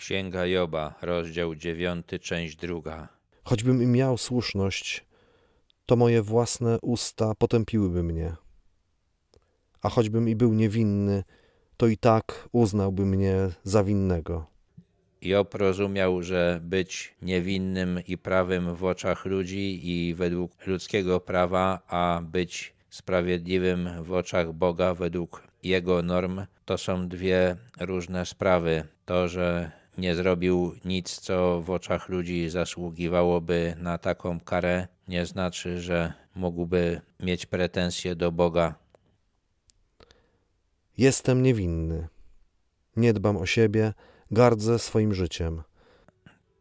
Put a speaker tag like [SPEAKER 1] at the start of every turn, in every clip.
[SPEAKER 1] Księga Joba, rozdział 9, część druga.
[SPEAKER 2] Choćbym i miał słuszność, to moje własne usta potępiłyby mnie. A choćbym i był niewinny, to i tak uznałby mnie za winnego.
[SPEAKER 1] Job rozumiał, że być niewinnym i prawym w oczach ludzi i według ludzkiego prawa, a być sprawiedliwym w oczach Boga według jego norm, to są dwie różne sprawy. To, że nie zrobił nic, co w oczach ludzi zasługiwałoby na taką karę, nie znaczy, że mógłby mieć pretensje do Boga.
[SPEAKER 2] Jestem niewinny. Nie dbam o siebie, gardzę swoim życiem.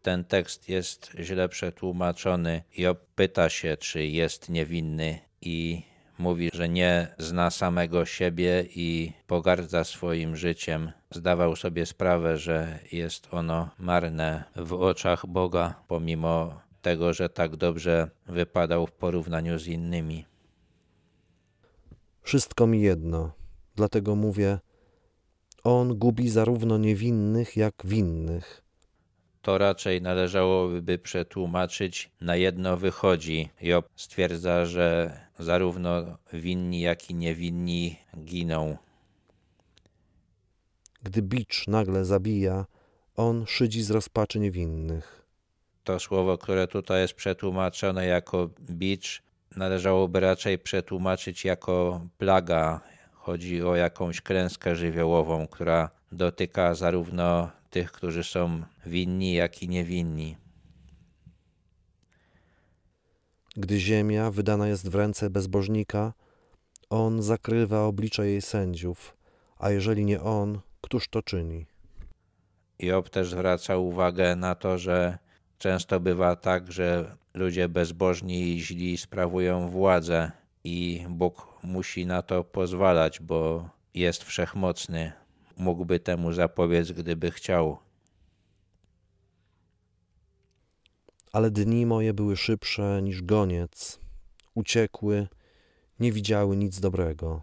[SPEAKER 1] Ten tekst jest źle przetłumaczony. Job pyta się, czy jest niewinny i mówi, że nie zna samego siebie i pogardza swoim życiem. Zdawał sobie sprawę, że jest ono marne w oczach Boga, pomimo tego, że tak dobrze wypadał w porównaniu z innymi.
[SPEAKER 2] Wszystko mi jedno, dlatego mówię: On gubi zarówno niewinnych, jak winnych.
[SPEAKER 1] To raczej należałoby przetłumaczyć na jedno wychodzi. Job stwierdza, że zarówno winni, jak i niewinni giną.
[SPEAKER 2] Gdy bicz nagle zabija, on szydzi z rozpaczy niewinnych.
[SPEAKER 1] To słowo, które tutaj jest przetłumaczone jako bicz, należałoby raczej przetłumaczyć jako plaga. Chodzi o jakąś klęskę żywiołową, która dotyka zarówno tych, którzy są winni, jak i niewinni.
[SPEAKER 2] Gdy ziemia wydana jest w ręce bezbożnika, on zakrywa oblicze jej sędziów, a jeżeli nie on, któż to czyni?
[SPEAKER 1] Job też zwraca uwagę na to, że często bywa tak, że ludzie bezbożni i źli sprawują władzę i Bóg musi na to pozwalać, bo jest wszechmocny. Mógłby temu zapobiec, gdyby chciał.
[SPEAKER 2] Ale dni moje były szybsze niż goniec, uciekły, nie widziały nic dobrego.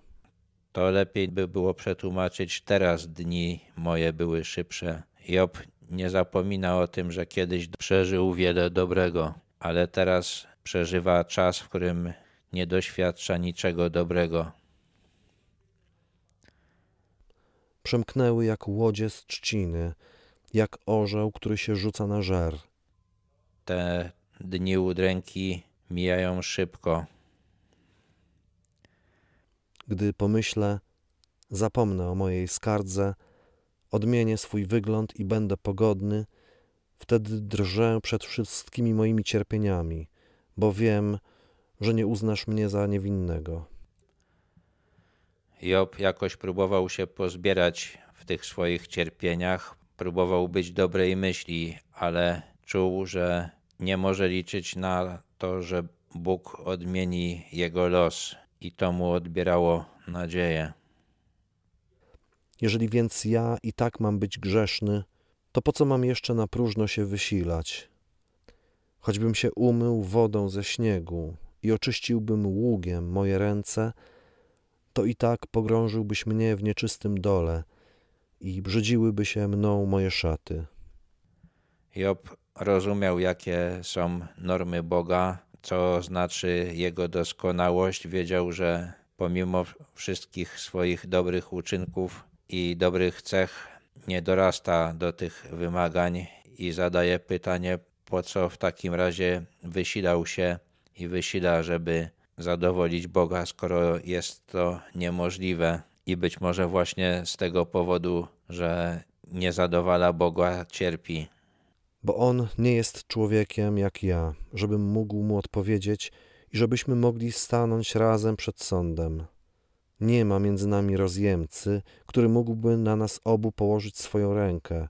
[SPEAKER 1] To lepiej by było przetłumaczyć teraz dni moje były szybsze. Job nie zapomina o tym, że kiedyś przeżył wiele dobrego, ale teraz przeżywa czas, w którym nie doświadcza niczego dobrego.
[SPEAKER 2] Przemknęły jak łodzie z trzciny, jak orzeł, który się rzuca na żer.
[SPEAKER 1] Te dni udręki mijają szybko.
[SPEAKER 2] Gdy pomyślę, zapomnę o mojej skardze, odmienię swój wygląd i będę pogodny, wtedy drżę przed wszystkimi moimi cierpieniami, bo wiem, że nie uznasz mnie za niewinnego.
[SPEAKER 1] Job jakoś próbował się pozbierać w tych swoich cierpieniach, próbował być dobrej myśli, ale czuł, że nie może liczyć na to, że Bóg odmieni jego los i to mu odbierało nadzieję.
[SPEAKER 2] Jeżeli więc ja i tak mam być grzeszny, to po co mam jeszcze na próżno się wysilać? Choćbym się umył wodą ze śniegu i oczyściłbym ługiem moje ręce, to i tak pogrążyłbyś mnie w nieczystym dole i brzydziłyby się mną moje szaty.
[SPEAKER 1] Job rozumiał, jakie są normy Boga, co znaczy Jego doskonałość. Wiedział, że pomimo wszystkich swoich dobrych uczynków i dobrych cech, nie dorasta do tych wymagań i zadaje pytanie, po co w takim razie wysilał się i wysila, żeby zadowolić Boga, skoro jest to niemożliwe. I być może właśnie z tego powodu, że nie zadowala Boga, cierpi.
[SPEAKER 2] Bo On nie jest człowiekiem jak ja, żebym mógł mu odpowiedzieć i żebyśmy mogli stanąć razem przed sądem. Nie ma między nami rozjemcy, który mógłby na nas obu położyć swoją rękę.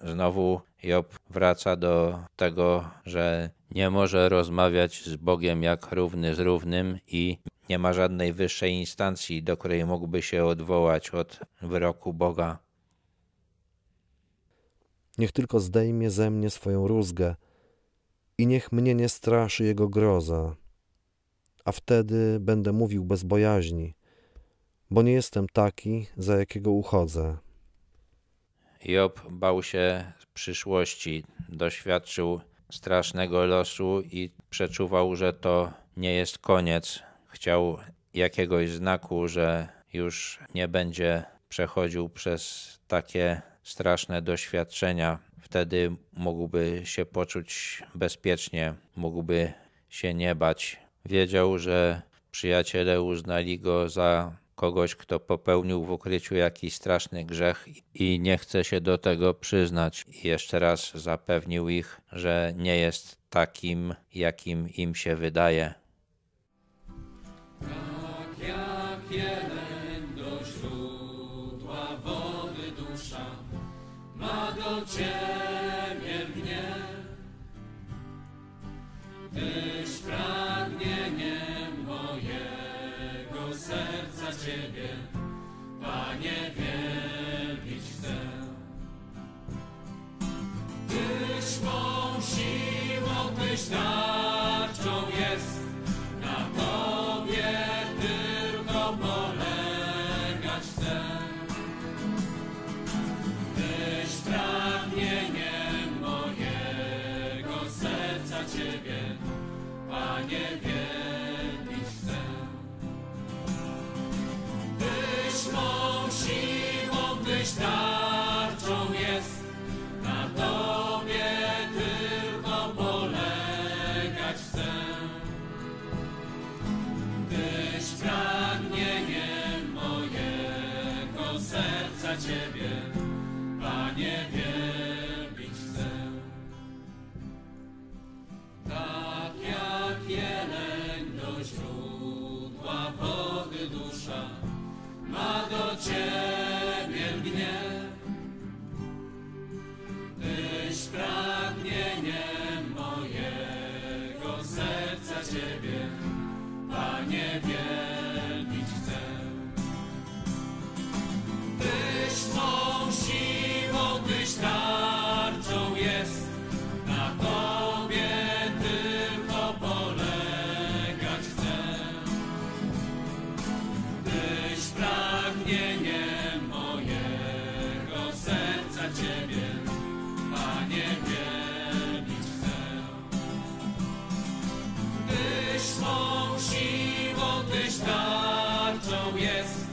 [SPEAKER 1] Znowu Job wraca do tego, że nie może rozmawiać z Bogiem jak równy z równym i nie ma żadnej wyższej instancji, do której mógłby się odwołać od wyroku Boga.
[SPEAKER 2] Niech tylko zdejmie ze mnie swoją rózgę i niech mnie nie straszy jego groza, a wtedy będę mówił bez bojaźni, bo nie jestem taki, za jakiego uchodzę.
[SPEAKER 1] Job bał się przyszłości, doświadczył strasznego losu i przeczuwał, że to nie jest koniec. Chciał jakiegoś znaku, że już nie będzie przechodził przez takie straszne doświadczenia. Wtedy mógłby się poczuć bezpiecznie, mógłby się nie bać. Wiedział, że przyjaciele uznali go za kogoś, kto popełnił w ukryciu jakiś straszny grzech i nie chce się do tego przyznać. I jeszcze raz zapewnił ich, że nie jest takim, jakim im się wydaje.
[SPEAKER 3] Tak jak jeleń do źródła wody dusza ma do ciebie mnie, Tyś Panie, wielbić chcę. Tak jak jeleń do źródła wody dusza ma do Ciebie lgnie, Tyś pragnieniem mojego serca Ciebie, Panie, wielbić gdyż tarczą jest